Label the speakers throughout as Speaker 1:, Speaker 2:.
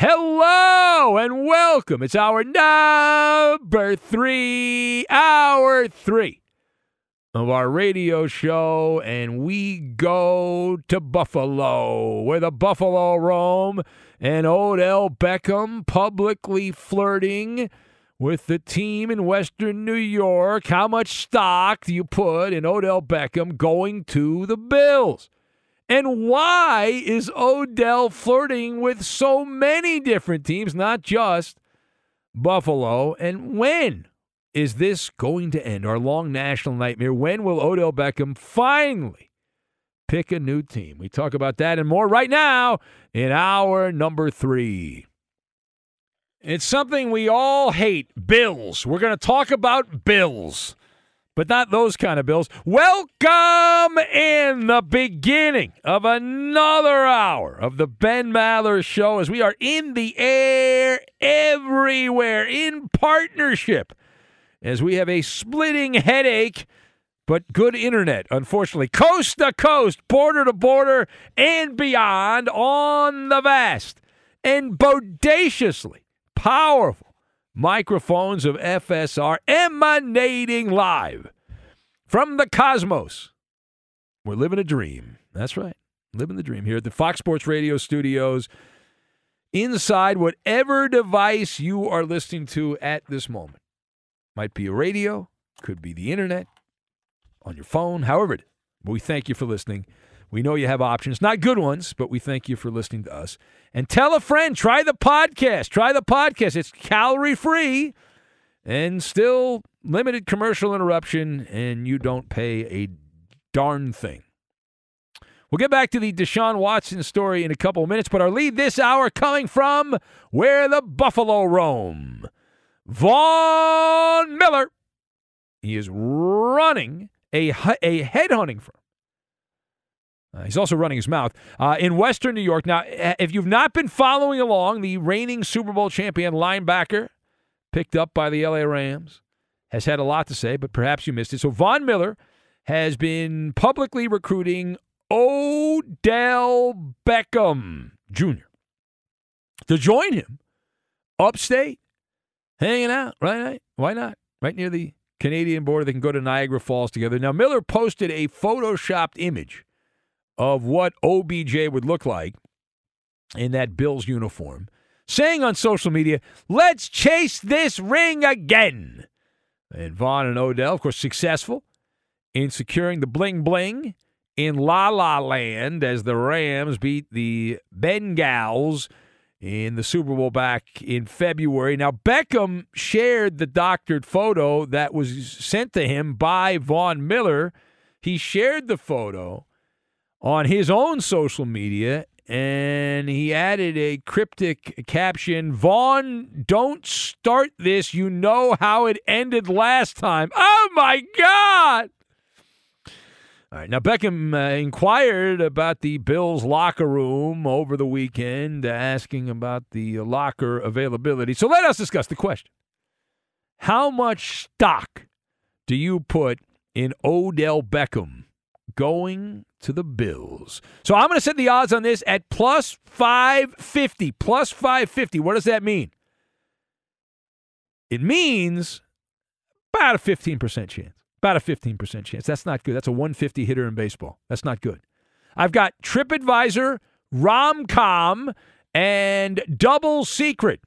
Speaker 1: Hello and welcome. It's our number three, hour three of our radio show, and we go to Buffalo, where the Buffalo roam, and Odell Beckham publicly flirting with the team in Western New York. How much stock do you put in Odell Beckham going to the Bills? And why is Odell flirting with so many different teams, not just Buffalo? And when is this going to end? Our long national nightmare. When will Odell Beckham finally pick a new team? We talk about that and more right now in our number three. It's something we all hate Bills. We're going to talk about Bills but not those kind of bills. Welcome in the beginning of another hour of the Ben Maller Show as we are in the air everywhere in partnership as we have a splitting headache. But good internet, unfortunately, coast to coast, border to border, and beyond on the vast and bodaciously powerful microphones of FSR emanating live from the cosmos. We're living a dream. That's right. Living the dream here at the Fox Sports Radio studios. Inside whatever device you are listening to at this moment. Might be a radio, could be the internet, on your phone, however it is. We thank you for listening. We know you have options, not good ones, but we thank you for listening to us. And tell a friend, try the podcast. Try the podcast. It's calorie free and still limited commercial interruption, and you don't pay a darn thing. We'll get back to the Deshaun Watson story in a couple of minutes, but our lead this hour coming from where the Buffalo roam. Von Miller. He is running a, a headhunting firm Uh, he's also running his mouth uh, in Western New York. Now, eh, if you've not been following along, the reigning Super Bowl champion linebacker picked up by the LA Rams has had a lot to say, but perhaps you missed it. So Von Miller has been publicly recruiting Odell Beckham Jr. to join him upstate, hanging out, right? Why not? Right near the Canadian border. They can go to Niagara Falls together. Now, Miller posted a photoshopped image of what OBJ would look like in that Bills uniform, saying on social media, let's chase this ring again. And Von and Odell, of course, successful in securing the bling bling in La La Land as the Rams beat the Bengals in the Super Bowl back in February. Now, Beckham shared the doctored photo that was sent to him by Von Miller. He shared the photo on his own social media and he added a cryptic caption Von, don't start this. You know how it ended last time. Oh my God. All right, now Beckham uh, inquired about the Bills locker room over the weekend, asking about the locker availability. So let us discuss the question How much stock do you put in Odell Beckham going to the Bills. So I'm going to set the odds on this at plus 550. Plus 550. What does that mean? It means about a 15% chance. About a 15% chance. That's not good. That's a 150 hitter in baseball. That's not good. I've got TripAdvisor, Romcom, and Double Secret.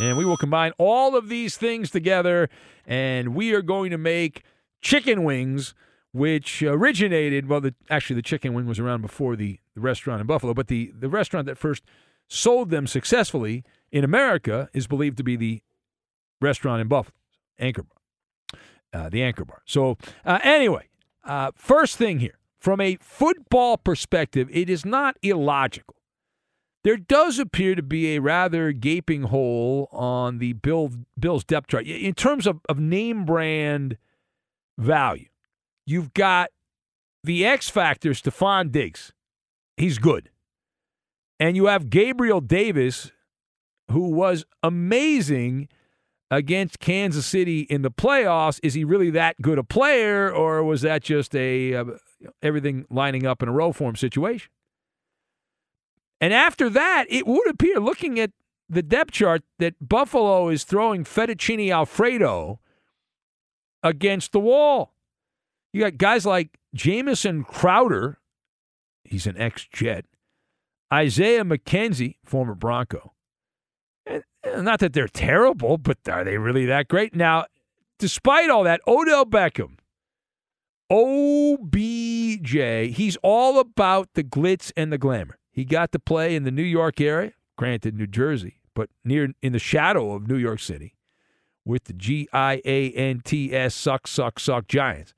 Speaker 1: And we will combine all of these things together, and we are going to make chicken wings which originated, well, the, actually, the chicken wing was around before the, the restaurant in Buffalo, but the, the restaurant that first sold them successfully in America is believed to be the restaurant in Buffalo, Anchor Bar, uh, the Anchor Bar. So, uh, anyway, uh, first thing here, from a football perspective, it is not illogical. There does appear to be a rather gaping hole on the Bill, Bills depth chart in terms of, of name brand value. You've got the X Factor, Stefon Diggs. He's good. And you have Gabriel Davis, who was amazing against Kansas City in the playoffs. Is he really that good a player, or was that just a uh, everything lining up in a row for him situation? And after that, it would appear, looking at the depth chart, that Buffalo is throwing fettuccine alfredo against the wall. You got guys like Jamison Crowder, he's an ex Jet, Isaiah McKenzie, former Bronco. And, not that they're terrible, but are they really that great? Now, despite all that, Odell Beckham, OBJ, he's all about the glitz and the glamour. He got to play in the New York area, granted New Jersey, but near in the shadow of New York City with the G I A N T S suck, suck, suck Giants.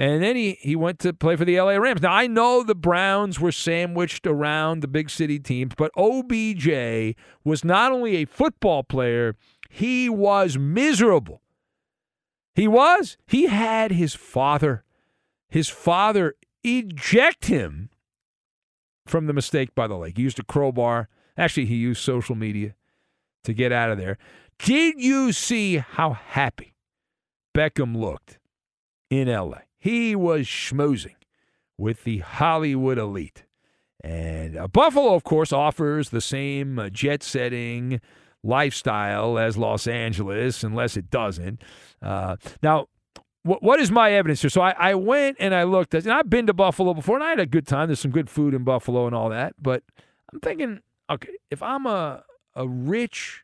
Speaker 1: And then he, he went to play for the LA Rams. Now, I know the Browns were sandwiched around the big city teams, but OBJ was not only a football player, he was miserable. He was. He had his father, his father eject him from the mistake by the lake. He used a crowbar. Actually, he used social media to get out of there. Did you see how happy Beckham looked in LA? He was schmoozing with the Hollywood elite. And uh, Buffalo, of course, offers the same uh, jet setting lifestyle as Los Angeles, unless it doesn't. Uh, now, what, is my evidence here? So I, I went and I looked, and I've been to Buffalo before, and I had a good time. There's some good food in Buffalo and all that. But I'm thinking, okay, if I'm a, a rich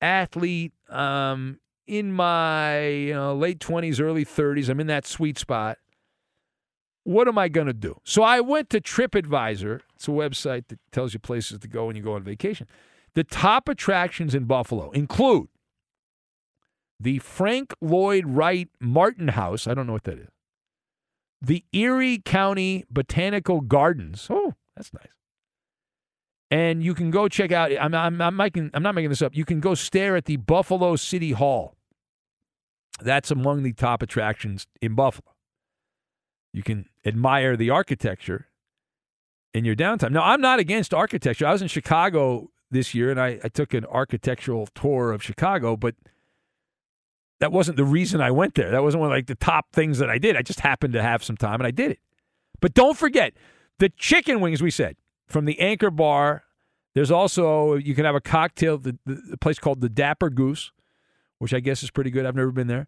Speaker 1: athlete, um, in my you know, late 20s, early 30s. I'm in that sweet spot. What am I going to do? So I went to TripAdvisor. It's a website that tells you places to go when you go on vacation. The top attractions in Buffalo include the Frank Lloyd Wright Martin House. I don't know what that is. The Erie County Botanical Gardens. Oh, that's nice. And you can go check out. I'm, I'm, I'm, making, I'm not making this up. You can go stare at the Buffalo City Hall. That's among the top attractions in Buffalo. You can admire the architecture in your downtime. Now, I'm not against architecture. I was in Chicago this year and I, I took an architectural tour of Chicago, but that wasn't the reason I went there. That wasn't one of like the top things that I did. I just happened to have some time and I did it. But don't forget the chicken wings we said from the Anchor Bar. There's also you can have a cocktail. The, the, the place called the Dapper Goose, which I guess is pretty good. I've never been there.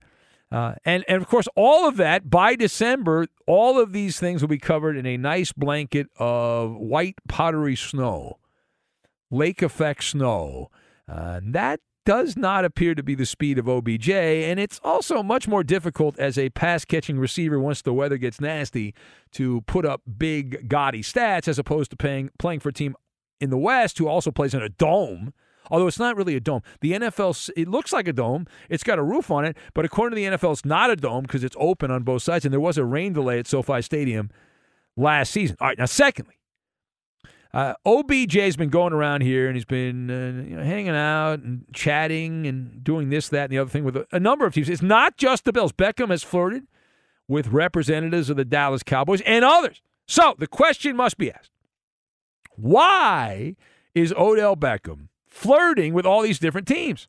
Speaker 1: Uh, and and of course, all of that by December, all of these things will be covered in a nice blanket of white powdery snow, lake effect snow. Uh, that does not appear to be the speed of OBJ, and it's also much more difficult as a pass catching receiver once the weather gets nasty to put up big, gaudy stats as opposed to paying, playing for a team in the West who also plays in a dome. Although it's not really a dome. The NFL, it looks like a dome. It's got a roof on it, but according to the NFL, it's not a dome because it's open on both sides. And there was a rain delay at SoFi Stadium last season. All right, now, secondly, uh, OBJ's been going around here and he's been uh, you know, hanging out and chatting and doing this, that, and the other thing with a, a number of teams. It's not just the Bills. Beckham has flirted with representatives of the Dallas Cowboys and others. So the question must be asked why is Odell Beckham flirting with all these different teams?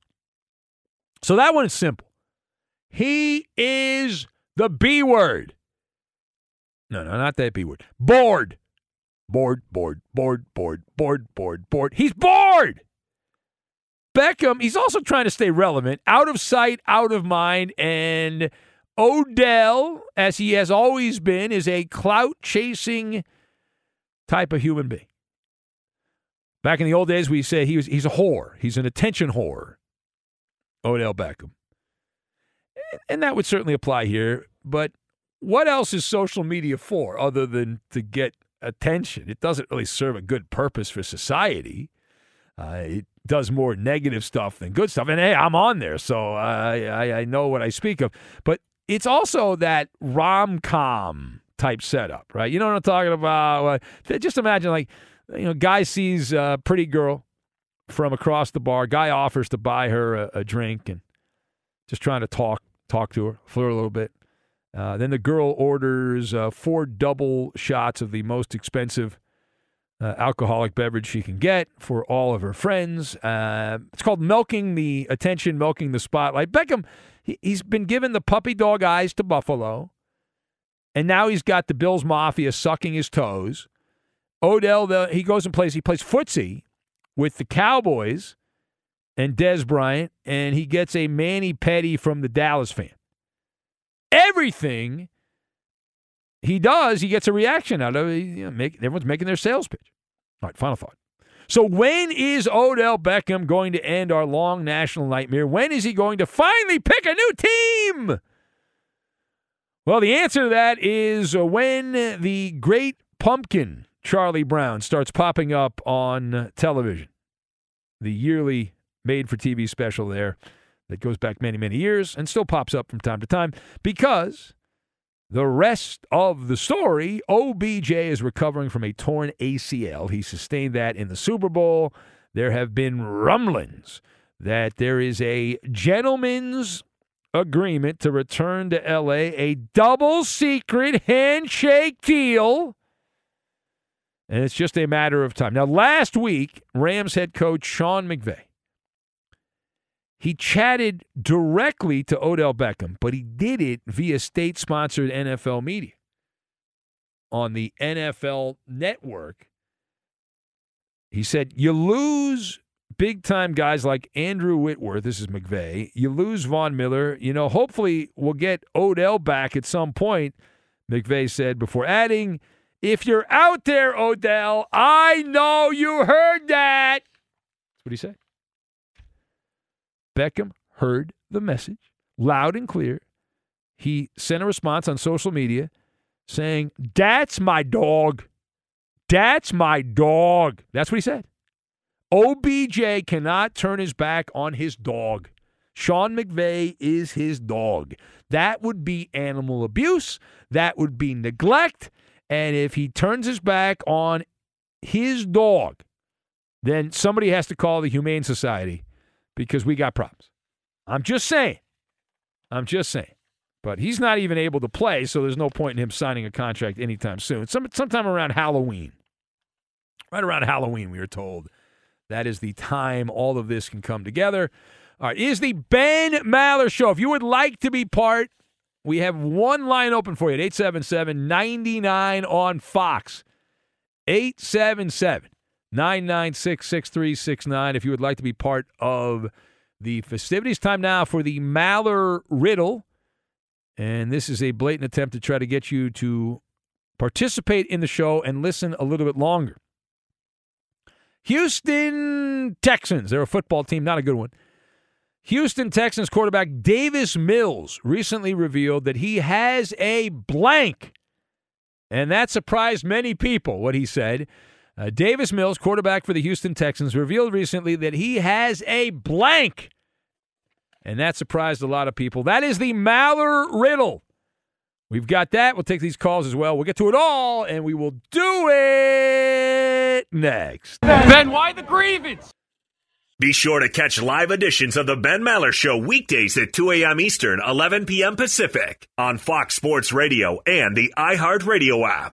Speaker 1: So that one is simple. He is the B word. No, no, not that B word. Bored. Bored, bored, bored, bored, bored, bored, bored. He's bored. Beckham, he's also trying to stay relevant, out of sight, out of mind. And Odell, as he has always been, is a clout chasing type of human being. Back in the old days, we say he was he's a whore. He's an attention whore. Odell Beckham. And that would certainly apply here. But what else is social media for other than to get attention. It doesn't really serve a good purpose for society. Uh, it does more negative stuff than good stuff. And hey, I'm on there, so I, I, I know what I speak of. But it's also that rom com type setup, right? You know what I'm talking about? Just imagine, like, you know, guy sees a pretty girl from across the bar. Guy offers to buy her a, a drink and just trying to talk talk to her, flirt a little bit. Uh, then the girl orders uh, four double shots of the most expensive uh, alcoholic beverage she can get for all of her friends. Uh, it's called milking the attention, milking the spotlight. Beckham, he, he's been given the puppy dog eyes to Buffalo, and now he's got the Bills Mafia sucking his toes. Odell, the, he goes and plays. He plays footsie with the Cowboys and Dez Bryant, and he gets a Manny Petty from the Dallas fan everything he does, he gets a reaction out of it. You know, make, everyone's making their sales pitch. All right, final thought. So, when is Odell Beckham going to end our long national nightmare? When is he going to finally pick a new team? Well, the answer to that is uh, when the great pumpkin Charlie Brown starts popping up on television. The yearly made for TV special there that goes back many, many years and still pops up from time to time because the rest of the story OBJ is recovering from a torn ACL. He sustained that in the Super Bowl. There have been rumblings that there is a gentleman's agreement to return to LA, a double secret handshake deal. And it's just a matter of time. Now, last week, Rams head coach Sean McVay he chatted directly to Odell Beckham, but he did it via state sponsored NFL media on the NFL network. He said, You lose big time guys like Andrew Whitworth. This is McVay. You lose Von Miller. You know, hopefully we'll get Odell back at some point, McVay said before adding, If you're out there, Odell, I know you heard that. That's what he said. Beckham heard the message loud and clear. He sent a response on social media saying, That's my dog. That's my dog. That's what he said. OBJ cannot turn his back on his dog. Sean McVay is his dog. That would be animal abuse. That would be neglect. And if he turns his back on his dog, then somebody has to call the Humane Society because we got problems. I'm just saying. I'm just saying. But he's not even able to play, so there's no point in him signing a contract anytime soon. Some, sometime around Halloween. right around Halloween, we were told. That is the time all of this can come together. All right, is the Ben Maller Show. If you would like to be part, we have one line open for you at 877 99 on Fox. 877 996 6369. If you would like to be part of the festivities, time now for the Maller Riddle. And this is a blatant attempt to try to get you to participate in the show and listen a little bit longer. Houston Texans, they're a football team, not a good one. Houston Texans quarterback Davis Mills recently revealed that he has a blank. And that surprised many people, what he said. Uh, Davis Mills, quarterback for the Houston Texans, revealed recently that he has a blank. And that surprised a lot of people. That is the Maller riddle. We've got that. We'll take these calls as well. We'll get to it all, and we will do it next.
Speaker 2: Ben, why the grievance?
Speaker 3: Be sure to catch live editions of the Ben Maller Show weekdays at 2 a.m. Eastern, 11 p.m. Pacific on Fox Sports Radio and the iHeartRadio app.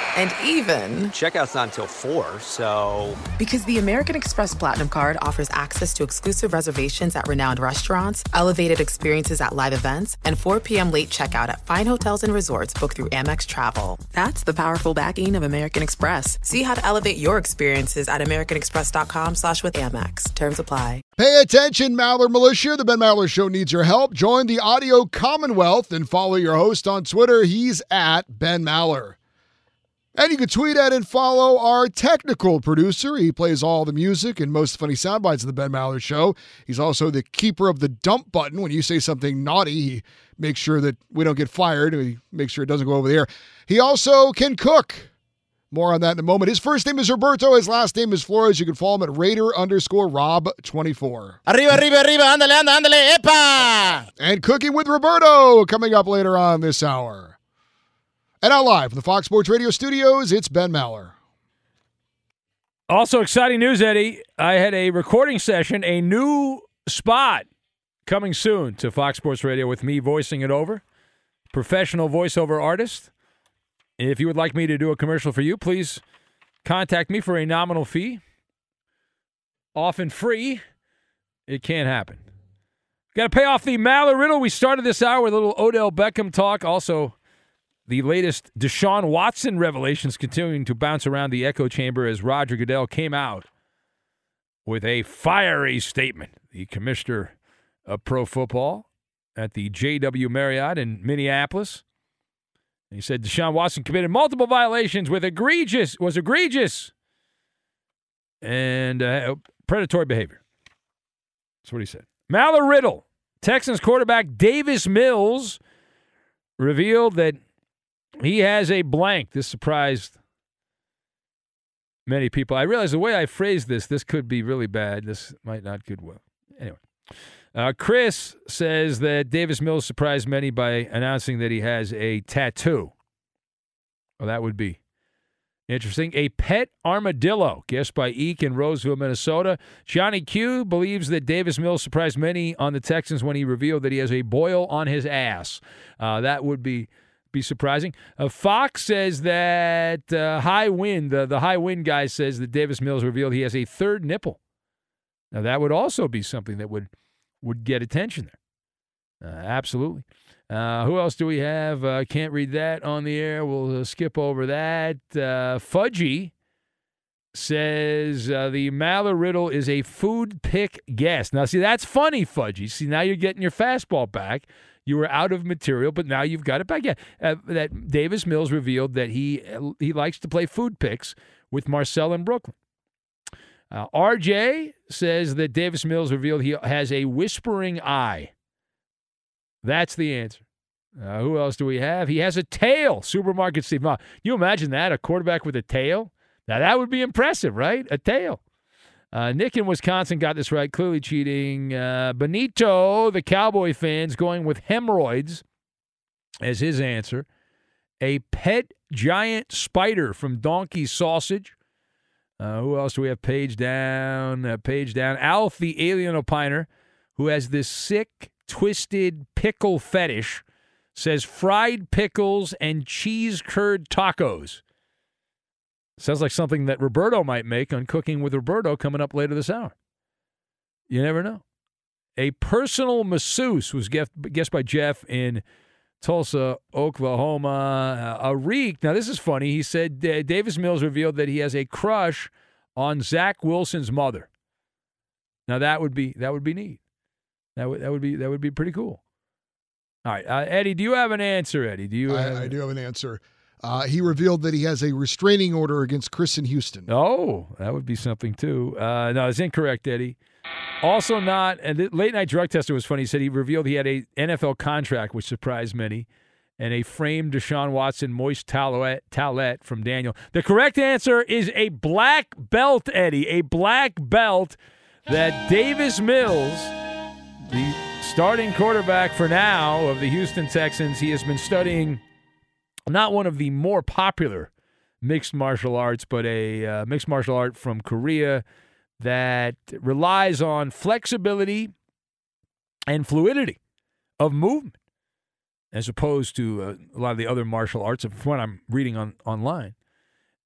Speaker 4: And even,
Speaker 5: Checkout's not until 4, so.
Speaker 4: because the American Express Platinum card offers access to exclusive reservations at renowned restaurants, elevated experiences at live events, and 4 p.m. late checkout at fine hotels and resorts booked through Amex Travel. That's the powerful backing of American Express. See how to elevate your experiences at americanexpress.com slash with Amex. Terms apply.
Speaker 6: Pay attention, Maller Militia. The Ben Maller Show needs your help. Join the Audio Commonwealth and follow your host on Twitter. He's at Ben Maller. And you can tweet at and follow our technical producer. He plays all the music and most funny sound bites of the Ben Maller Show. He's also the keeper of the dump button. When you say something naughty, he makes sure that we don't get fired. He makes sure it doesn't go over the air. He also can cook. More on that in a moment. His first name is Roberto. His last name is Flores. You can follow him at Raider underscore Rob24.
Speaker 7: Arriba, arriba, arriba, ándale, anda, ándale, epa!
Speaker 6: And Cooking with Roberto coming up later on this hour. And now live from the Fox Sports Radio studios, it's Ben Maller.
Speaker 1: Also, exciting news, Eddie. I had a recording session, a new spot coming soon to Fox Sports Radio with me voicing it over. Professional voiceover artist. If you would like me to do a commercial for you, please contact me for a nominal fee. Often free. It can't happen. Got to pay off the Maller riddle. We started this hour with a little Odell Beckham talk. Also, the latest Deshaun Watson revelations continuing to bounce around the echo chamber as Roger Goodell came out with a fiery statement. The commissioner of pro football at the JW Marriott in Minneapolis. He said Deshaun Watson committed multiple violations with egregious was egregious and uh, predatory behavior. That's what he said. Maller Riddle, Texans quarterback Davis Mills revealed that he has a blank. This surprised many people. I realize the way I phrased this, this could be really bad. This might not good well. Anyway, uh, Chris says that Davis Mills surprised many by announcing that he has a tattoo. Well, that would be interesting. A pet armadillo, guessed by Eek in Roseville, Minnesota. Johnny Q believes that Davis Mills surprised many on the Texans when he revealed that he has a boil on his ass. Uh, that would be be surprising. Uh, Fox says that uh, high wind, the, high wind guy says that Davis Mills revealed he has a third nipple. Now that would also be something that would would get attention there. Uh, absolutely. Uh, who else do we have? Uh, can't read that on the air. We'll uh, skip over that. Uh, Fudgy says uh, the Maller riddle is a food pick guess. Now, see, that's funny, Fudgy. See, now you're getting your fastball back. You were out of material, but now you've got it back. Yeah, uh, that Davis Mills revealed that he he likes to play food picks with Marcel in Brooklyn. Uh, RJ says that Davis Mills revealed he has a whispering eye. That's the answer. Uh, who else do we have? He has a tail. Supermarket Steve. You imagine that? A quarterback with a tail? Now, that would be impressive, right? A tail. Uh, Nick in Wisconsin got this right, clearly cheating. Uh, Benito, the Cowboy fans, going with hemorrhoids as his answer. A pet giant spider from Donkey Sausage. Uh, who else do we have? Page down, uh, page down. Alf, the alien opiner, who has this sick, twisted pickle fetish, says fried pickles and cheese curd tacos. Sounds like something that Roberto might make on Cooking with Roberto coming up later this hour. You never know. A personal masseuse was guessed by Jeff in Tulsa, Oklahoma. Uh, a reek. Now, this is funny. He said Davis Mills revealed that he has a crush on Zach Wilson's mother. Now, that would be that would be neat. That would that would be that would be pretty cool. All right, uh, Eddie, do you have an answer, Eddie? Do you? Have
Speaker 6: I, I do have an answer. Uh, he revealed that he has a restraining order against Chris in Houston.
Speaker 1: Oh, that would be something too. Uh, no, it's incorrect, Eddie. Also, not. And the late night drug tester was funny. He said he revealed he had a NFL contract, which surprised many, and a framed Deshaun Watson moist towelette, towelette from Daniel. The correct answer is a black belt, Eddie. A black belt that Davis Mills, the starting quarterback for now of the Houston Texans, he has been studying not one of the more popular mixed martial arts, but a uh, mixed martial art from Korea that relies on flexibility and fluidity of movement, as opposed to uh, a lot of the other martial arts, from what I'm reading on online.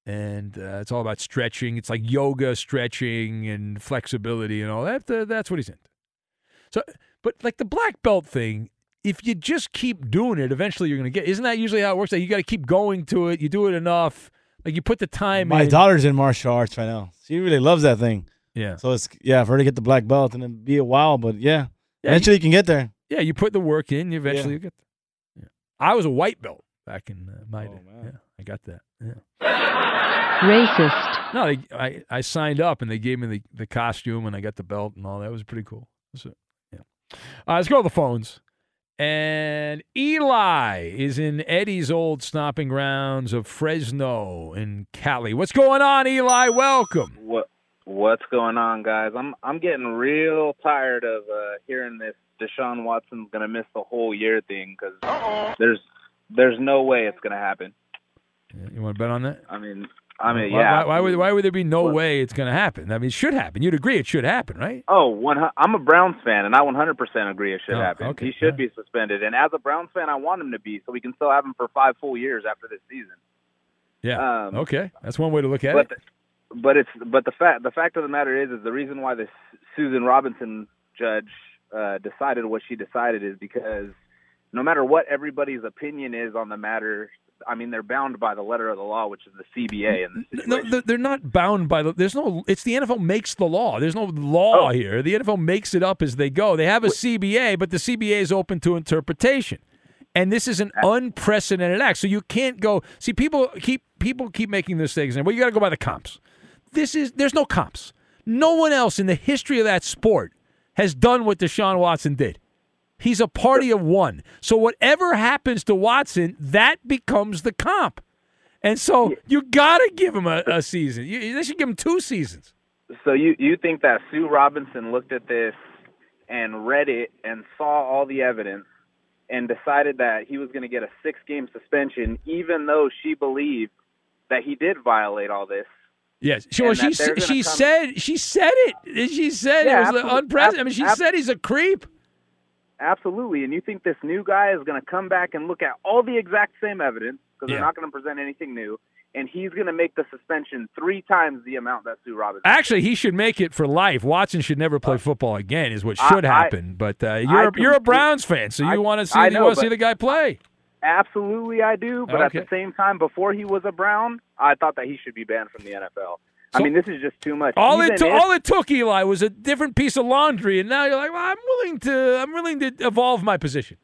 Speaker 1: And uh, it's all about stretching. It's like yoga, stretching, and flexibility, and all that. That's what he's into. So, but like the black belt thing, if you just keep doing it, eventually you're going to get. Isn't that usually how it works? That you got to keep going to it. You do it enough. Like you put the time
Speaker 8: My
Speaker 1: in.
Speaker 8: daughter's in martial arts right now. She really loves that thing.
Speaker 1: Yeah.
Speaker 8: So it's yeah, for her to get the black belt and then be a while, but yeah,
Speaker 1: Yeah,
Speaker 8: eventually
Speaker 1: you-
Speaker 8: you can get there.
Speaker 1: Yeah, you put the work in, you eventually
Speaker 8: Yeah.
Speaker 1: get there. Yeah. I was a white belt back in uh,
Speaker 8: Oh,
Speaker 1: my day. Yeah, I got that. Yeah.
Speaker 9: Racist.
Speaker 1: No, they, I I signed up and they gave me the, the costume and I got the belt and all that. It was pretty cool. So, yeah. Uh, let's go to the phones. And Eli is in Eddie's old stomping grounds of Fresno in Cali. What's going on, Eli? Welcome.
Speaker 10: What what's going on, guys? I'm I'm getting real tired of uh, hearing this Deshaun Watson's gonna miss the whole year thing because there's there's no way it's gonna happen.
Speaker 1: You want to bet on that?
Speaker 10: I mean, I mean,
Speaker 1: Why-
Speaker 10: yeah.
Speaker 1: Why, why would why would there be no way it's going to happen? I mean, it should happen. You'd agree it should happen, right?
Speaker 10: Oh, one. I'm a Browns fan, and I 100% agree it should
Speaker 1: Oh,
Speaker 10: happen.
Speaker 1: okay.
Speaker 10: He should be suspended, and as a Browns fan, I want him to be, so we can still have him for five full years after this season.
Speaker 1: Yeah.
Speaker 10: Um,
Speaker 1: okay, that's one way to look at
Speaker 10: but
Speaker 1: it.
Speaker 10: the- but it's but the fact the fact of the matter is is the reason why this Susan Robinson judge uh, decided what she decided is because no matter what everybody's opinion is on the matter, I mean they're bound by the letter of the law, which is the CBA. And
Speaker 1: No, they're not bound by the. There's no. It's the NFL makes the law. There's no law oh. here. The NFL makes it up as they go. They have a CBA, but the CBA is open to interpretation, and this is an unprecedented act. So you can't go. See, people keep people keep making mistakes, and well, you got to go by the comps. This is there's no comps. No one else in the history of that sport has done what Deshaun Watson did. He's a party of one. So whatever happens to Watson, that becomes the comp. And so you got to give him a, a season. You, they should give him two seasons.
Speaker 10: So you you think that Sue Robinson looked at this and read it and saw all the evidence and decided that he was going to get a six game suspension, even though she believed that he did violate all this.
Speaker 1: Yes. She, well, she, she
Speaker 10: come-
Speaker 1: said she said it. She said
Speaker 10: Yeah,
Speaker 1: it was unprecedented. I mean, she said he's a creep.
Speaker 10: Absolutely. And you think this new guy is going to come back and look at all the exact same evidence because
Speaker 1: Yeah.
Speaker 10: they're not going to present anything new, and he's going to make the suspension three times the amount that Sue Robinson.
Speaker 1: Actually, he should make it for life. Watson should never play football again, is what should
Speaker 10: I-
Speaker 1: happen. but uh, you're a, you're a Browns fan, so you want to see
Speaker 10: I
Speaker 1: you want to see the guy play.
Speaker 10: Absolutely, I do. But at the same time, before he was a Brown, I thought that he should be banned from the NFL. I mean, this is just too much.
Speaker 1: All
Speaker 10: Even
Speaker 1: it took,
Speaker 10: if-
Speaker 1: all it took, Eli, was a different piece of laundry, and now you're like, well, I'm willing to, I'm willing to evolve my position.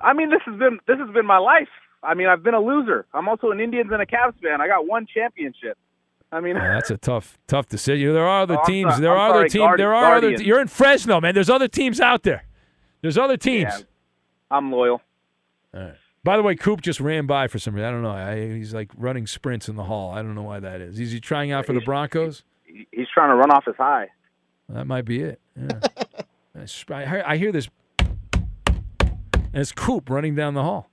Speaker 10: I mean, this has been this has been my life. I mean, I've been a loser. I'm also an Indians and a Cavs fan. I got one championship. I mean,
Speaker 1: Yeah, that's a tough, tough decision. There are other
Speaker 10: Oh,
Speaker 1: teams.
Speaker 10: sorry-
Speaker 1: there are other teams.
Speaker 10: Guardi-
Speaker 1: there are other.
Speaker 10: Guardians.
Speaker 1: You're in Fresno, man. There's other teams out there. There's other teams.
Speaker 10: Yeah, I'm loyal.
Speaker 1: All right. By the way, Coop just ran by for some reason. I don't know. I, he's like running sprints in the hall. I don't know why that is. Is he trying out for the Broncos?
Speaker 10: He- He's trying to run off his high.
Speaker 1: That might be it. Yeah. I, hear, I hear this, and it's Coop running down the hall.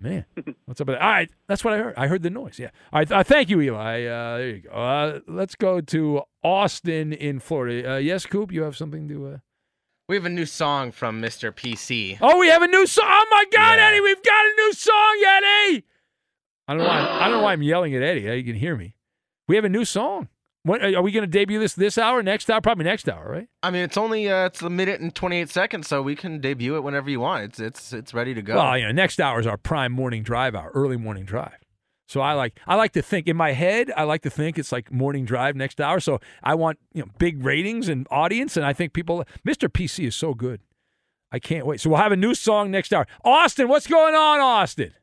Speaker 1: Man, what's up with that? All right, that's what I heard. I heard the noise. Yeah. All right. Uh, thank you, Eli. Uh, there you go. Uh, let's go to Austin in Florida. Uh, yes, Coop, you have something to.
Speaker 11: We have a new song from Mr. PC.
Speaker 1: Oh, we have a new song. Oh my God, Eddie, we've got a new song, Eddie. I don't know. Why, I don't know why I'm yelling at Eddie. You can hear me. We have a new song. When, are we going to debut this this hour, next hour? Probably next hour, right?
Speaker 11: I mean, it's only uh, it's a minute and 28 seconds, so we can debut it whenever you want. It's it's it's ready to go.
Speaker 1: Well, you know, next hour is our prime morning drive hour, early morning drive. So I like I like to think in my head, I like to think it's like morning drive next hour. So I want you know big ratings and audience, and I think people. Mr. PC is so good. I can't wait. So we'll have a new song next hour. Austin, what's going on, Austin?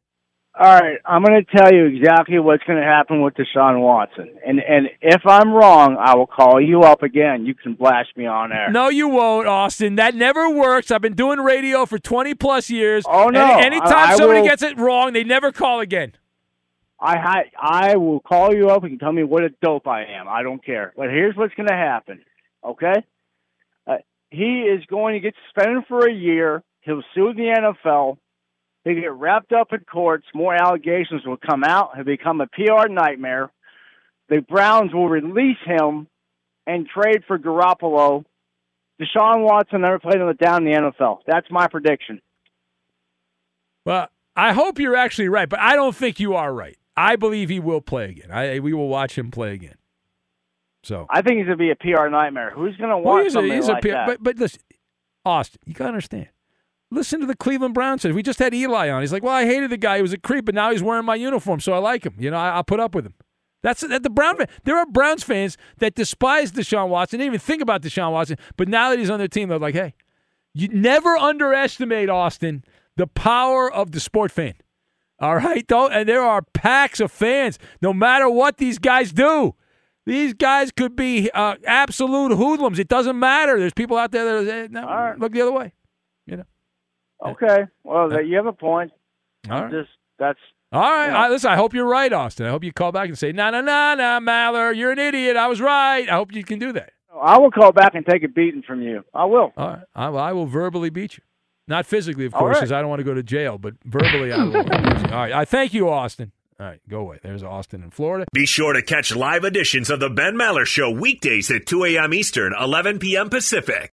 Speaker 12: All right, I'm going to tell you exactly what's going to happen with Deshaun Watson, and and if I'm wrong, I will call you up again. You can blast me on air.
Speaker 1: No, you won't, Austin. That never works. I've been doing radio for 20 plus years.
Speaker 12: Oh, no.
Speaker 1: Any, anytime
Speaker 12: I- I
Speaker 1: somebody
Speaker 12: will-
Speaker 1: gets it wrong, they never call again.
Speaker 12: I I will call you up and tell me what a dope I am. I don't care. But here's what's going to happen. Okay, uh, he is going to get suspended for a year. He'll sue the NFL. He'll get wrapped up in courts. More allegations will come out. He'll become a PR nightmare. The Browns will release him, and trade for Garoppolo, Deshaun Watson never played on the down in the NFL. That's my prediction.
Speaker 1: Well, I hope you're actually right, but I don't think you are right. I believe he will play again. I we will watch him play again. So
Speaker 12: I think he's going to be a PR nightmare. Who's going to
Speaker 1: well, he's a, he's
Speaker 12: like
Speaker 1: a,
Speaker 12: that?
Speaker 1: But but listen, Austin, you gotta understand. Listen to the Cleveland Browns. We just had Eli on. He's like, well, I hated the guy. He was a creep, but now he's wearing my uniform, so I like him. You know, I, I'll put up with him. That's that the Brown fan. There are Browns fans that despise Deshaun Watson, didn't even think about Deshaun Watson, but now that he's on their team, they're like, hey, you never underestimate Austin the power of the sport fan. All right, don't and there are packs of fans. No matter what these guys do, these guys could be uh, absolute hoodlums. It doesn't matter. There's people out there that are, no, look the other way. You know.
Speaker 12: Okay. Well, that you have a point.
Speaker 1: All
Speaker 12: Just that's
Speaker 1: All right.
Speaker 12: you know.
Speaker 1: I, listen, I hope you're right, Austin. I hope you call back and say, "No, no, no, no, Maller, you're an idiot. I was right." I hope you can do that.
Speaker 12: I will call back and take a beating from you. I will.
Speaker 1: All right. I, well, I will verbally beat you. Not physically, of
Speaker 12: All
Speaker 1: course,
Speaker 12: right.
Speaker 1: because I don't want to go to jail, but verbally, I will. All right. I thank you, Austin. All right, go away. There's Austin in Florida.
Speaker 3: Be sure to catch live editions of the Ben Maller Show weekdays at 2 a.m. Eastern, 11 p.m. Pacific.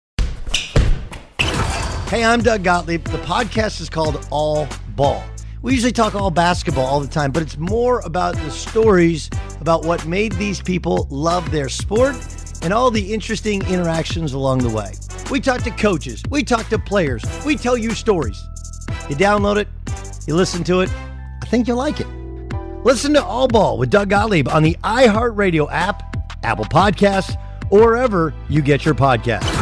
Speaker 9: Hey, I'm Doug Gottlieb. The podcast is called All Ball. We usually talk all basketball all the time, but it's more about the stories about what made these people love their sport and all the interesting interactions along the way. We talk to coaches, we talk to players, we tell you stories. You download it, you listen to it, I think you'll like it. Listen to All Ball with Doug Gottlieb on the iHeartRadio app, Apple Podcasts, or wherever you get your podcasts.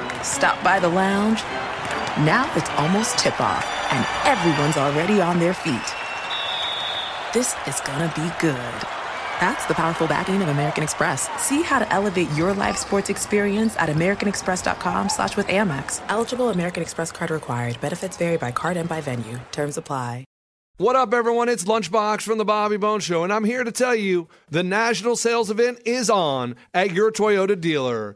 Speaker 4: stop by the lounge. Now it's almost tip off, and everyone's already on their feet. This is gonna be good. That's the powerful backing of American Express. See how to elevate your live sports experience at americanexpress.com slash with Amex. Eligible American Express card required. Benefits vary by card and by venue. Terms apply.
Speaker 13: What up, everyone? It's Lunchbox from the Bobby Bone Show, and I'm here to tell you the national sales event is on at your Toyota dealer,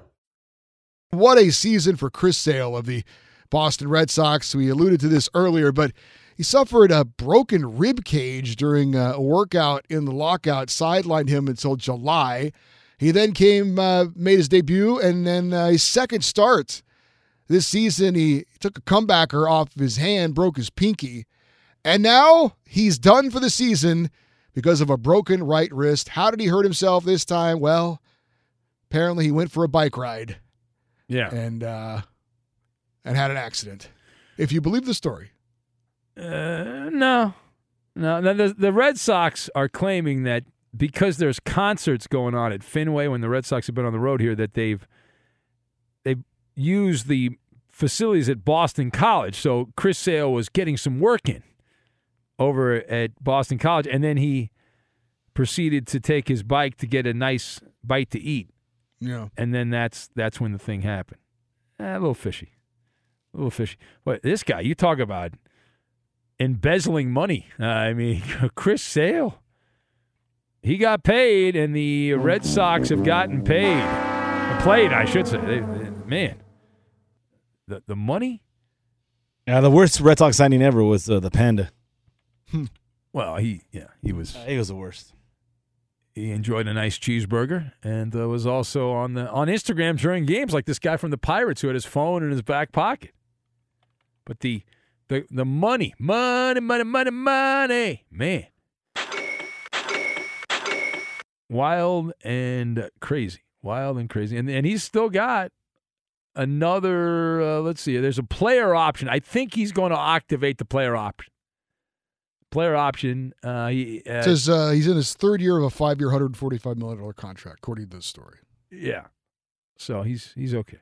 Speaker 6: What a season for Chris Sale of the Boston Red Sox. We alluded to this earlier, but he suffered a broken rib cage during a workout in the lockout, sidelined him until July. He then came, uh, made his debut, and then uh, his second start this season, he took a comebacker off of his hand, broke his pinky, and now he's done for the season because of a broken right wrist. How did he hurt himself this time? Well, apparently he went for a bike ride.
Speaker 1: Yeah.
Speaker 6: And uh and had an accident. If you believe the story.
Speaker 1: Uh, no, no. The, the, Red Sox are claiming that because there's concerts going on at Fenway when the Red Sox have been on the road here, that they've they've used the facilities at Boston College. So Chris Sale was getting some work in over at Boston College, and then he proceeded to take his bike to get a nice bite to eat.
Speaker 6: Yeah.
Speaker 1: And then that's that's when the thing happened. Eh, a little fishy. A little fishy. But this guy, you talk about embezzling money. Uh, I mean, Chris Sale. He got paid, and the Red Sox have gotten paid. Played, I should say. They- they- man, the the money.
Speaker 8: Yeah, the worst Red Sox signing ever was uh, the Panda.
Speaker 1: Well, he yeah he was
Speaker 8: he was the worst.
Speaker 1: He enjoyed a nice cheeseburger and uh, was also on the on Instagram during games, like this guy from the Pirates who had his phone in his back pocket. But the the the money, money, money, money, money, man, wild and crazy, wild and crazy, and and he's still got another. Uh, let's see, there's a player option. I think he's going to activate the player option. Player option. Uh, he, uh,
Speaker 6: says uh, he's in his third year of a five year, $145 million contract, according to this story.
Speaker 1: Yeah. So he's he's okay.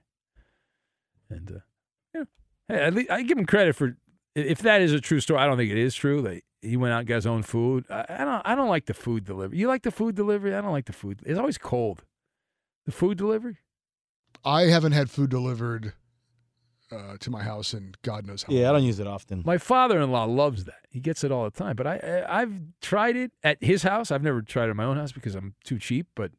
Speaker 1: And uh, yeah, hey, at least I give him credit for if that is a true story. I don't think it is true. That he went out and got his own food. I, I don't. I don't like the food delivery. You like the food delivery? I don't like the food. It's always cold. The food delivery.
Speaker 6: I haven't had food delivered uh, to my house and God knows how
Speaker 8: Yeah, I don't use it often.
Speaker 1: My father-in-law loves that. He gets it all the time. But I, I I've tried it at his house. I've never tried it at my own house because I'm too cheap. But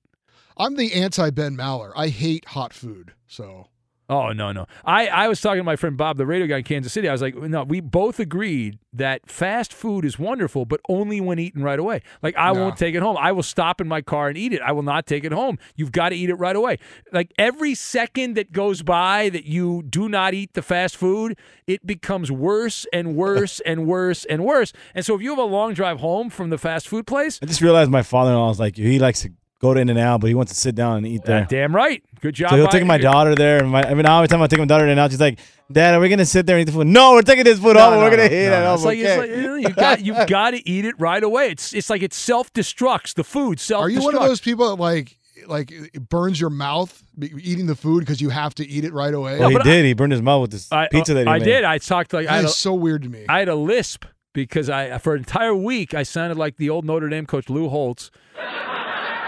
Speaker 6: I'm the anti Ben Maller. I hate hot food. So
Speaker 1: Oh no, no. I, I was talking to my friend Bob, the radio guy in Kansas City. I was like, no, we both agreed that fast food is wonderful, but only when eaten right away. Like I
Speaker 6: No.
Speaker 1: won't take it home. I will stop in my car and eat it. I will not take it home. You've got to eat it right away. Like every second that goes by that you do not eat the fast food, it becomes worse and worse and worse and worse. And so if you have a long drive home from the fast food place,
Speaker 8: I just realized my father-in-law is like, he likes to go to In and Out, but he wants to sit down and eat there.
Speaker 1: damn right. Good job.
Speaker 8: So he'll take my daughter there. And my, I mean, every time I take my daughter there now, she's like, "Dad, are we gonna sit there and eat the food?" No, we're taking this food
Speaker 1: No,
Speaker 8: home.
Speaker 1: no,
Speaker 8: we're gonna
Speaker 1: no,
Speaker 8: eat
Speaker 1: no,
Speaker 8: it.
Speaker 1: no. It's like, it's like, you know, you got you've got to eat it right away. It's it's like it self destructs the food. Self.
Speaker 6: are you one of those people that like like it burns your mouth eating the food because you have to eat it right away?
Speaker 8: Well, he did. He burned his mouth with this
Speaker 1: I,
Speaker 8: pizza that he
Speaker 1: I
Speaker 8: made.
Speaker 1: did. I talked like I
Speaker 6: That
Speaker 1: had
Speaker 6: is
Speaker 1: a,
Speaker 6: so weird to me.
Speaker 1: I had a lisp because I for an entire week I sounded like the old Notre Dame coach Lou Holtz.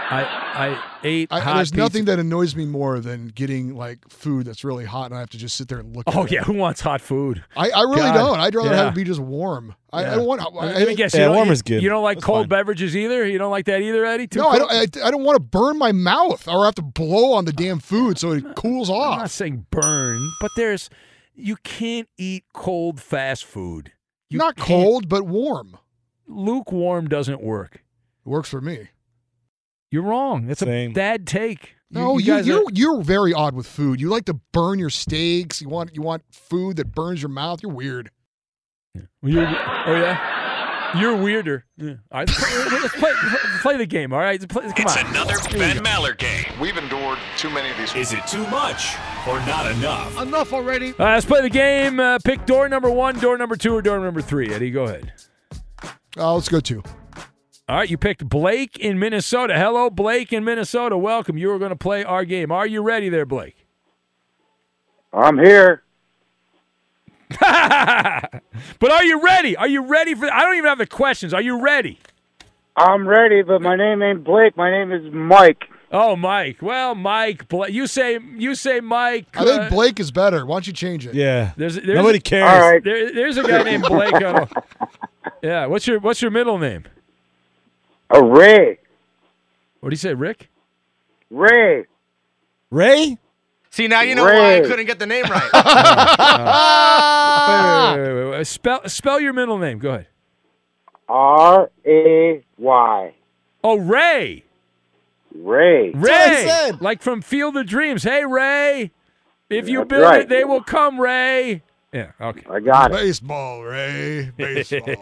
Speaker 1: I I ate.
Speaker 6: I,
Speaker 1: hot
Speaker 6: there's
Speaker 1: pizza.
Speaker 6: nothing that annoys me more than getting like food that's really hot and I have to just sit there and look.
Speaker 1: Oh
Speaker 6: at
Speaker 1: yeah,
Speaker 6: it.
Speaker 1: who wants hot food?
Speaker 6: I, I really
Speaker 1: God.
Speaker 6: don't. I'd rather have it be just warm. I, I don't want. I,
Speaker 1: Let me guess. you
Speaker 8: Yeah, warm is good.
Speaker 1: You don't like
Speaker 8: That's
Speaker 1: cold
Speaker 8: fine.
Speaker 1: beverages either. You don't like that either, Eddie. Too
Speaker 6: no, I don't. I, I don't want to burn my mouth or have to blow on the damn food so it cools off.
Speaker 1: I'm not saying burn, but there's you can't eat cold fast food. You
Speaker 6: Not
Speaker 1: can't-
Speaker 6: cold, but warm.
Speaker 1: Lukewarm doesn't work.
Speaker 6: It works for me.
Speaker 1: You're wrong. That's a bad take.
Speaker 6: No, you,
Speaker 1: guys
Speaker 6: you
Speaker 1: are-
Speaker 6: are you're very odd with food. You like to burn your steaks. You want you want food that burns your mouth. You're weird.
Speaker 1: Well, you're- oh yeah. You're weirder. Yeah. All right, let's play, let's play, play the game. All right, play, come
Speaker 3: It's
Speaker 1: on.
Speaker 3: another Ben. Maller game.
Speaker 14: We've endured too many of these.
Speaker 3: Is it too much or not enough?
Speaker 13: Enough already.
Speaker 1: All right, let's play the game. Uh, pick door number one, door number two, or door number three. Eddie, go ahead.
Speaker 6: Uh, let's go two.
Speaker 1: All right, you picked Blake in Minnesota. Hello, Blake in Minnesota. Welcome. You are going to play our game. Are you ready there, Blake?
Speaker 15: I'm here.
Speaker 1: But are you ready? Are you ready for? I don't even have the questions. Are you ready?
Speaker 15: I'm ready, but my name ain't Blake. My name is Mike.
Speaker 1: Oh, Mike. Well, Mike. Bla- You say you say Mike.
Speaker 6: I think
Speaker 1: uh,
Speaker 6: Blake is better. Why don't you change it?
Speaker 8: Yeah.
Speaker 1: There's, there's
Speaker 8: Nobody cares.
Speaker 15: All right.
Speaker 1: There, there's a guy named Blake. on- yeah. What's your What's your middle name?
Speaker 15: A Ray.
Speaker 1: What do you say, Rick?
Speaker 15: Ray.
Speaker 8: Ray?
Speaker 11: See, now you know why I couldn't get the name right.
Speaker 1: Wait, wait, wait, wait, wait. Spell Spell your middle name. Go ahead.
Speaker 15: R A Y.
Speaker 1: Oh, Ray.
Speaker 15: Ray.
Speaker 1: Ray. Like from Field of Dreams. Hey, Ray. If you
Speaker 15: That's
Speaker 1: build
Speaker 15: right.
Speaker 1: it, they will come, Ray. Yeah. Okay.
Speaker 15: I got it.
Speaker 6: Baseball, Ray. Baseball.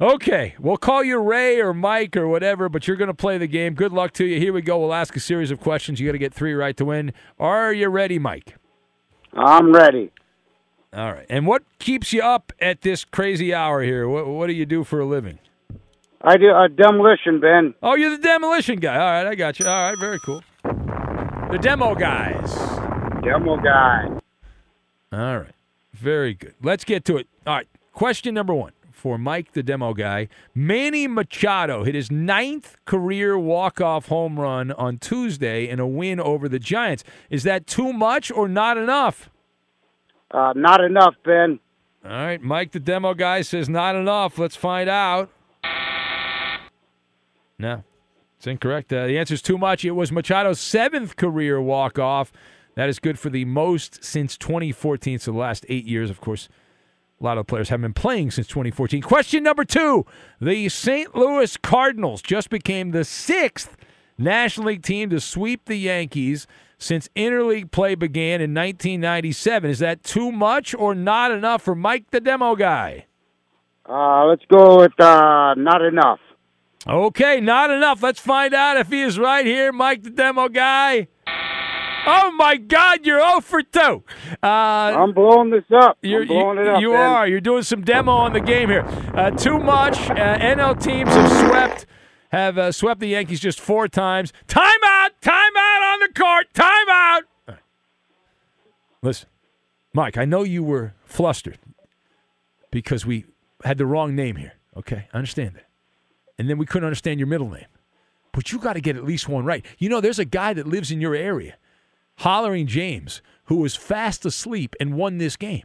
Speaker 1: Okay, we'll call you Ray or Mike or whatever, but you're going to play the game. Good luck to you. Here we go. We'll ask a series of questions. You got to get three right to win. Are you ready, Mike?
Speaker 15: I'm ready.
Speaker 1: All right. And what keeps you up at this crazy hour here? What, what do you do for a living?
Speaker 15: I do a demolition, Ben.
Speaker 1: Oh, you're the demolition guy. All right, I got you. All right, very cool. The demo guys.
Speaker 15: Demo guy.
Speaker 1: All right. Very good. Let's get to it. All right. Question number one for Mike, the demo guy. Manny Machado hit his ninth career walk-off home run on Tuesday in a win over the Giants. Is that too much or not enough?
Speaker 15: Uh, not enough, Ben.
Speaker 1: All right. Mike, the demo guy, says not enough. Let's find out. No, it's incorrect. Uh, the answer is too much. It was Machado's seventh career walk-off. That is good for the most since 2014. So the last eight years, of course, a lot of players haven't been playing since 2014. Question number two: The St. Louis Cardinals just became the sixth National League team to sweep the Yankees since interleague play began in 1997. Is that too much or not enough for Mike, the demo guy?
Speaker 15: Uh, let's go with uh, not enough.
Speaker 1: Okay, not enough. Let's find out if he is right here, Mike, the demo guy. Oh my God, you're 0 for 2. Uh,
Speaker 15: I'm blowing this up.
Speaker 1: You're,
Speaker 15: I'm blowing
Speaker 1: you
Speaker 15: it up.
Speaker 1: you
Speaker 15: Ben.
Speaker 1: are. You're doing some demo on the game here. Uh, too much. Uh, NL teams have swept have uh, swept the Yankees just four times. Timeout! Timeout on the court! Timeout! Right. Listen, Mike, I know you were flustered because we had the wrong name here. Okay, I understand that. And then we couldn't understand your middle name. But you got to get at least one right. You know, there's a guy that lives in your area, Hollering James, who was fast asleep and won this game.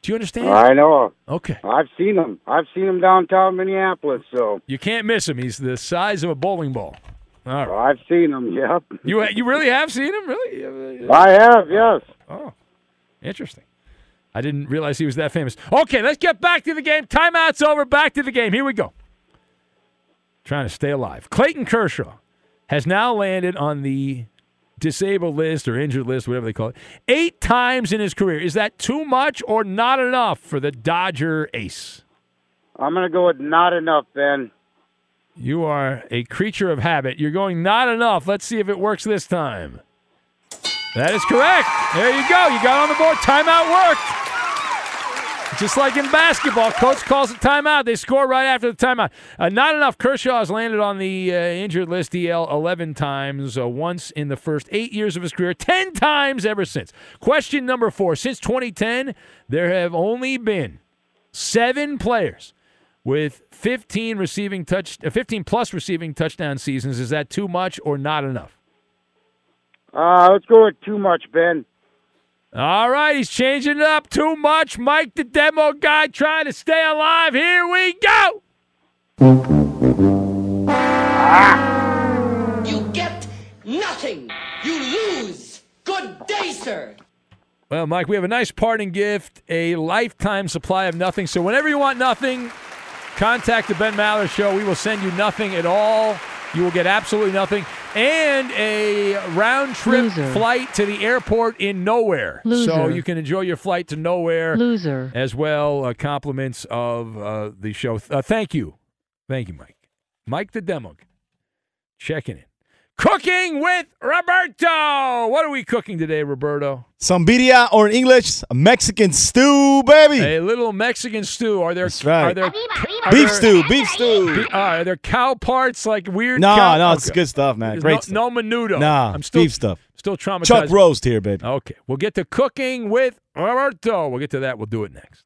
Speaker 1: Do you understand?
Speaker 15: I know.
Speaker 1: Okay.
Speaker 15: I've seen him. I've seen him downtown Minneapolis. So
Speaker 1: You can't miss him. He's the size of a bowling ball. All right.
Speaker 15: I've seen him. Yep.
Speaker 1: You uh, you really have seen him? Really?
Speaker 15: I have. Yes.
Speaker 1: Oh, interesting. I didn't realize he was that famous. Okay, let's get back to the game. Timeout's over. Back to the game. Here we go. Trying to stay alive. Clayton Kershaw has now landed on the disabled list or injured list, whatever they call it, eight times in his career. Is that too much or not enough for the Dodger ace?
Speaker 15: I'm gonna go with not enough, Ben.
Speaker 1: You are a creature of habit. You're going not enough. Let's see if it works this time. That is correct. There you go. You got on the board. Timeout worked. Just like in basketball, coach calls a timeout. They score right after the timeout. Uh, not enough. Kershaw has landed on the uh, injured list DL 11 times, uh, once in the first eight years of his career, 10 times ever since. Question number four. Since 2010, there have only been seven players with 15 receiving touch, uh, 15 plus receiving touchdown seasons. Is that too much or not enough?
Speaker 15: Uh, let's go with too much, Ben.
Speaker 1: All right, he's changing it up too much. Mike, the demo guy, trying to stay alive. Here we go. Ah!
Speaker 16: You get nothing. You lose. Good day, sir.
Speaker 1: Well, Mike, we have a nice parting gift, a lifetime supply of nothing. So whenever you want nothing, contact the Ben Maller Show. We will send you nothing at all. You will get absolutely nothing. And a round trip
Speaker 17: Loser.
Speaker 1: flight to the airport in nowhere. So you can enjoy your flight to nowhere.
Speaker 17: Loser.
Speaker 1: As well, uh, compliments of uh, the show. Uh, thank you Thank you, Mike. Mike the demo. Checking in. Cooking with Roberto. What are we cooking today, Roberto?
Speaker 8: Some birria or in English, a Mexican stew, baby.
Speaker 1: A little Mexican stew. Are there
Speaker 8: That's right.
Speaker 1: are there are
Speaker 8: beef
Speaker 1: there-
Speaker 8: stew, beef stew.
Speaker 1: Be- uh, are there cow parts like weird?
Speaker 8: No,
Speaker 1: cow-
Speaker 8: no, it's
Speaker 1: Okay.
Speaker 8: good stuff, man.
Speaker 1: There's
Speaker 8: Great
Speaker 1: no,
Speaker 8: stuff.
Speaker 1: no menudo.
Speaker 8: Nah,
Speaker 1: I'm still
Speaker 8: beef stuff.
Speaker 1: Still traumatized.
Speaker 8: Chuck roast here, baby.
Speaker 1: Okay, we'll get to cooking with Roberto. We'll get to that. We'll do it next.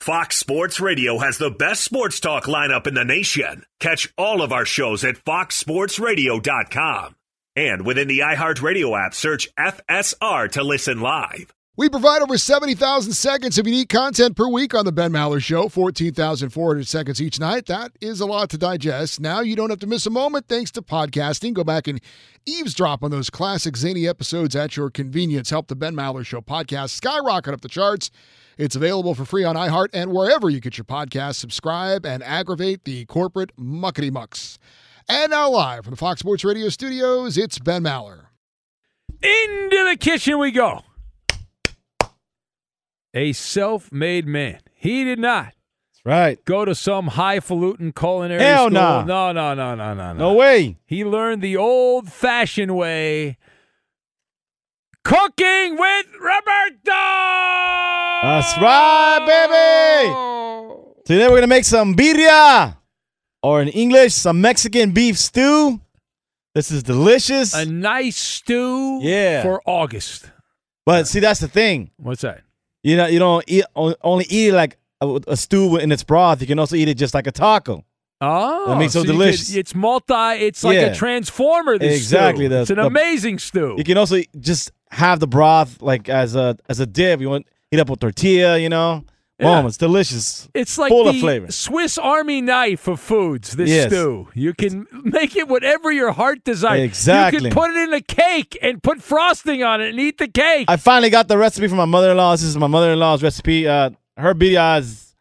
Speaker 3: Fox Sports Radio has the best sports talk lineup in the nation. Catch all of our shows at foxsportsradio.com. And within the iHeartRadio app, search FSR to listen live.
Speaker 6: We provide over 70,000 seconds of unique content per week on The Ben Maller Show, 14,400 seconds each night. That is a lot to digest. Now you don't have to miss a moment thanks to podcasting. Go back and eavesdrop on those classic zany episodes at your convenience. Help The Ben Maller Show podcast skyrocket up the charts. It's available for free on iHeart and wherever you get your podcasts. Subscribe and aggravate the corporate muckety mucks. And now, live from the Fox Sports Radio studios, it's Ben Maller.
Speaker 1: Into the kitchen we go. A self-made man. He did not.
Speaker 8: Right.
Speaker 1: Go to some highfalutin culinary
Speaker 8: Hell
Speaker 1: school.
Speaker 8: nah.
Speaker 1: No, no, no, no, no, no.
Speaker 8: No way.
Speaker 1: He learned the old-fashioned way. Cooking with Roberto.
Speaker 8: That's right, baby. Today we're gonna make some birria, or in English, some Mexican beef stew. This is delicious.
Speaker 1: A nice stew
Speaker 8: Yeah.
Speaker 1: for August.
Speaker 8: But see, that's the thing.
Speaker 1: What's that?
Speaker 8: You know, you don't eat only eat it like a, a stew in its broth. You can also eat it just like a taco.
Speaker 1: Oh,
Speaker 8: That makes it so
Speaker 1: you could-
Speaker 8: delicious.
Speaker 1: it's multi. It's like
Speaker 8: Yeah.
Speaker 1: a transformer. This
Speaker 8: Exactly,
Speaker 1: stew.
Speaker 8: the-
Speaker 1: it's an
Speaker 8: the-
Speaker 1: amazing stew.
Speaker 8: You can also just have the broth like as a as a dip. You want eat up with tortilla. You know,
Speaker 1: Yeah.
Speaker 8: boom, it's delicious.
Speaker 1: It's like
Speaker 8: full
Speaker 1: the. Swiss Army knife of foods. This
Speaker 8: Yes.
Speaker 1: stew. You can make it whatever your heart desires.
Speaker 8: Exactly.
Speaker 1: You can put it in a cake and put frosting on it and eat the cake.
Speaker 8: I finally got the recipe from my mother-in-law. This is my mother-in-law's recipe. Uh, her birria is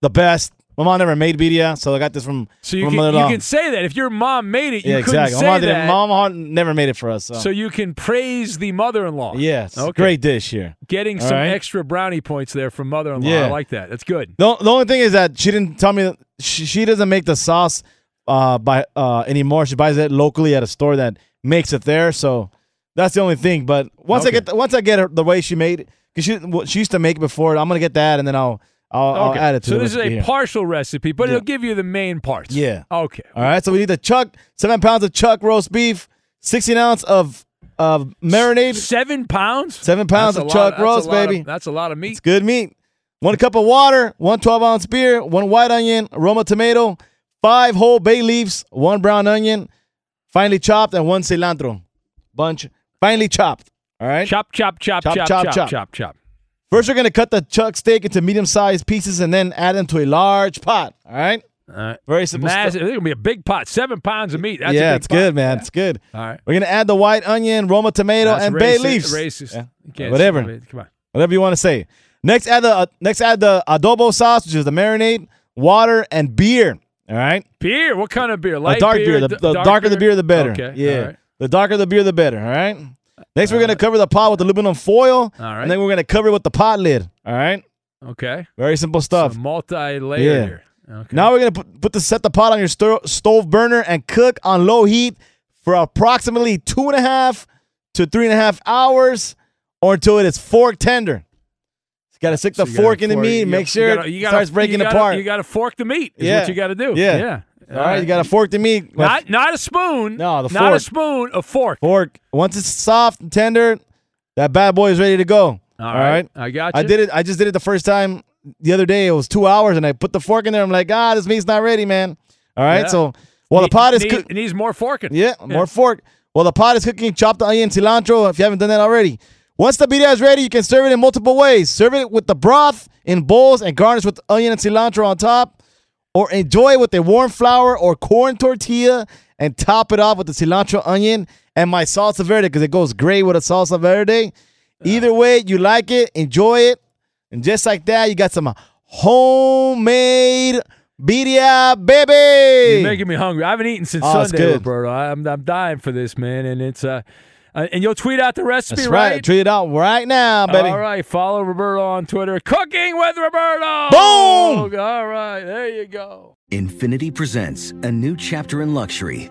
Speaker 8: the best. My mom never made birria, so I got this from,
Speaker 1: so you
Speaker 8: from
Speaker 1: can, you can say that if your mom made it, you
Speaker 8: yeah,
Speaker 1: couldn't
Speaker 8: exactly.
Speaker 1: say
Speaker 8: My mom,
Speaker 1: that.
Speaker 8: my mom never made it for us. So,
Speaker 1: so you can praise the mother-in-law.
Speaker 8: yes,
Speaker 1: Okay.
Speaker 8: great dish here.
Speaker 1: Getting
Speaker 8: All
Speaker 1: some
Speaker 8: right?
Speaker 1: extra brownie points there from mother-in-law.
Speaker 8: Yeah.
Speaker 1: I like that. That's good.
Speaker 8: The, the only thing is that she didn't tell me she, she doesn't make the sauce uh, by uh, anymore. She buys it locally at a store that makes it there. So that's the only thing. But once I get the, once I get her the way she made it, because she what she used to make it before, I'm gonna get that and then I'll I'll,
Speaker 1: Okay.
Speaker 8: I'll add it to
Speaker 1: so this is a
Speaker 8: here.
Speaker 1: partial recipe, but
Speaker 8: Yeah.
Speaker 1: it'll give you the main parts.
Speaker 8: Yeah.
Speaker 1: Okay.
Speaker 8: All right. So we need the chuck, seven pounds of chuck roast beef, 16 ounce of of marinade,
Speaker 1: Seven pounds.
Speaker 8: seven pounds
Speaker 1: That's
Speaker 8: of chuck
Speaker 1: a
Speaker 8: roast,
Speaker 1: lot of-
Speaker 8: baby.
Speaker 1: that's a lot of meat.
Speaker 8: It's good meat. One cup of water, one 12 ounce beer, one white onion, Roma tomato, five whole bay leaves, one brown onion, finely chopped, and one cilantro. Bunch, finely chopped. All right.
Speaker 1: Chop, chop, chop,
Speaker 8: Chop,
Speaker 1: chop,
Speaker 8: chop,
Speaker 1: chop,
Speaker 8: chop.
Speaker 1: chop, chop.
Speaker 8: First, we're going to cut the chuck steak into medium sized pieces and then add them to a large pot. All right.
Speaker 1: All right.
Speaker 8: Very simple
Speaker 1: Massive. It's gonna be a big pot. Seven pounds of meat. That's a
Speaker 8: yeah, it's
Speaker 1: pot.
Speaker 8: good, man. It's good.
Speaker 1: All right.
Speaker 8: We're gonna add the white onion, Roma tomato,
Speaker 1: That's
Speaker 8: and bay
Speaker 1: racist-
Speaker 8: leaves.
Speaker 1: racist.
Speaker 8: Yeah. Whatever.
Speaker 1: Come on.
Speaker 8: Whatever you want to say. Next, add the uh, next add the adobo sauce, which is the marinade, water, and beer. All right.
Speaker 1: Beer. What kind of beer? Light
Speaker 8: a dark beer. The, the
Speaker 1: dark
Speaker 8: darker the beer, the better.
Speaker 1: Okay.
Speaker 8: Yeah.
Speaker 1: Right.
Speaker 8: The darker the beer, the better. All right. Next, we're gonna cover the pot with aluminum foil.
Speaker 1: All right.
Speaker 8: And then we're gonna cover it with the pot lid. All right.
Speaker 1: Okay.
Speaker 8: Very simple stuff.
Speaker 1: So multi-layer
Speaker 8: Yeah.
Speaker 1: Okay.
Speaker 8: Now we're gonna put, put the set the pot on your sto- stove burner and cook on low heat for approximately two and a half to three and a half hours, or until it is fork tender. You gotta stick the
Speaker 1: So you gotta
Speaker 8: fork in the meat,
Speaker 1: you-
Speaker 8: make
Speaker 1: you
Speaker 8: sure
Speaker 1: gotta- you
Speaker 8: it
Speaker 1: gotta-
Speaker 8: starts breaking
Speaker 1: you gotta-
Speaker 8: apart.
Speaker 1: You got to fork the meat. Is
Speaker 8: Yeah.
Speaker 1: what you got to do.
Speaker 8: Yeah.
Speaker 1: Yeah.
Speaker 8: All right, you got a fork to meat.
Speaker 1: Not not a spoon.
Speaker 8: No, the
Speaker 1: not a spoon. A fork.
Speaker 8: fork. Once it's soft and tender, that bad boy is ready to go.
Speaker 1: All
Speaker 8: All
Speaker 1: right.
Speaker 8: right.
Speaker 1: I got
Speaker 8: I did it. I just did it the first time the other day. It was two hours, and I put the fork in there. I'm like, ah, this meat's not ready, man. All right.
Speaker 1: Yeah.
Speaker 8: So while the pot is
Speaker 1: need- it needs more forking.
Speaker 8: yeah, more fork. While the pot is cooking, chop the onion, cilantro. If you haven't done that already, once the birria is ready, you can serve it in multiple ways. Serve it with the broth in bowls and garnish with onion and cilantro on top, or enjoy it with a warm flour or corn tortilla and top it off with the cilantro, onion, and my salsa verde because it goes great with a salsa verde. Either way, you like it, enjoy it, and just like that, you got some homemade birria, baby.
Speaker 1: You're making me hungry. I haven't eaten since
Speaker 8: Oh,
Speaker 1: Sunday. Roberto. I'm I'm dying for this, man. And it's uh, Uh, and you'll tweet out the recipe,
Speaker 8: That's right. Tweet it out right now, baby.
Speaker 1: All right. Follow Roberto on Twitter. Cooking with Roberto.
Speaker 8: Boom!
Speaker 1: All right. There you go.
Speaker 18: Infiniti presents a new chapter in luxury,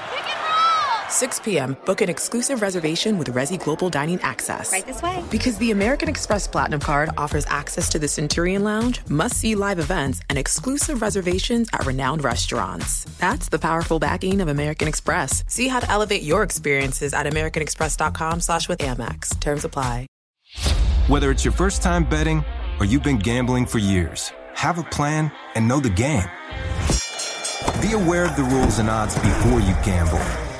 Speaker 4: 6 p.m., book an exclusive reservation with Resy Global Dining Access.
Speaker 19: Right this way.
Speaker 4: Because the American Express Platinum Card offers access to the Centurion Lounge, must see live events, and exclusive reservations at renowned restaurants. That's the powerful backing of American Express. See how to elevate your experiences at AmericanExpress.com slash with Amex. Terms apply.
Speaker 20: Whether it's your first time betting or you've been gambling for years, have a plan and know the game. Be aware of the rules and odds before you gamble.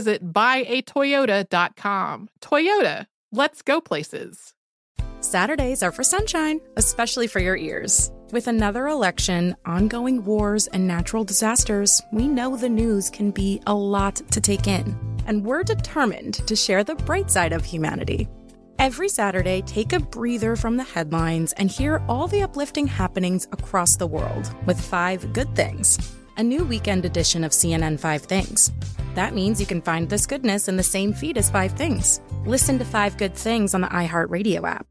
Speaker 21: visit buyatoyota.com. Toyota, let's go places.
Speaker 17: Saturdays are for sunshine, especially for your ears. With another election, ongoing wars, and natural disasters, we know the news can be a lot to take in. And we're determined to share the bright side of humanity. Every Saturday, take a breather from the headlines and hear all the uplifting happenings across the world with five good things. A new weekend edition of CNN Five Things. That means you can find this goodness in the same feed as Five Things. Listen to Five Good Things on the iHeartRadio app,